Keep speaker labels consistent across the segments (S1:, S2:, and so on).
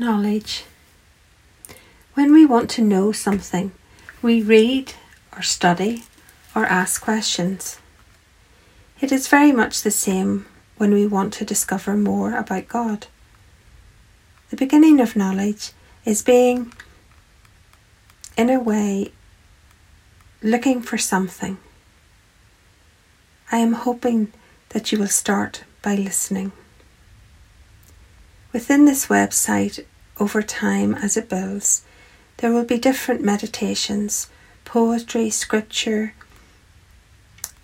S1: Knowledge. When we want to know something, we read or study or ask questions. It is very much the same when we want to discover more about God. The beginning of knowledge is being, in a way, looking for something. I am hoping that you will start by listening. Within this website, over time as it builds, there will be different meditations, poetry, scripture,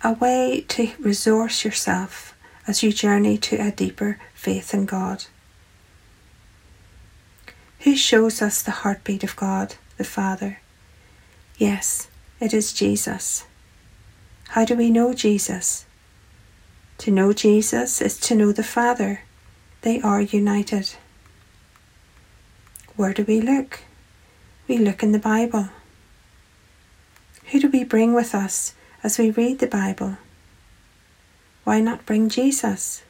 S1: a way to resource yourself as you journey to a deeper faith in God. Who shows us the heartbeat of God, the Father? Yes, it is Jesus. How do we know Jesus? To know Jesus is to know the Father. They are united. Where do we look? We look in the Bible. Who do we bring with us as we read the Bible? Why not bring Jesus?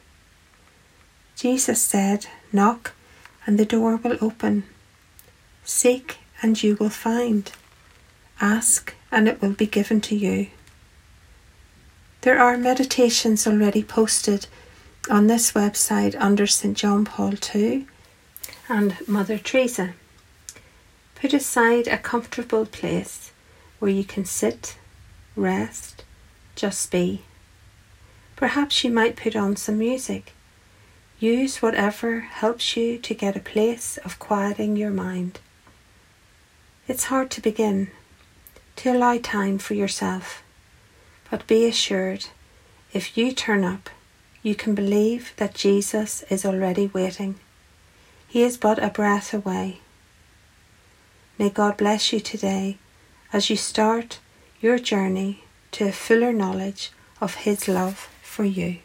S1: Jesus said, Knock, and the door will open. Seek, and you will find. Ask, and it will be given to you. There are meditations already posted on this website under St. John Paul II and Mother Teresa. Put aside a comfortable place where you can sit, rest, just be. Perhaps you might put on some music. Use whatever helps you to get a place of quieting your mind. It's hard to begin, to allow time for yourself, but be assured if you turn up you can believe that Jesus is already waiting. He is but a breath away. May God bless you today as you start your journey to a fuller knowledge of His love for you.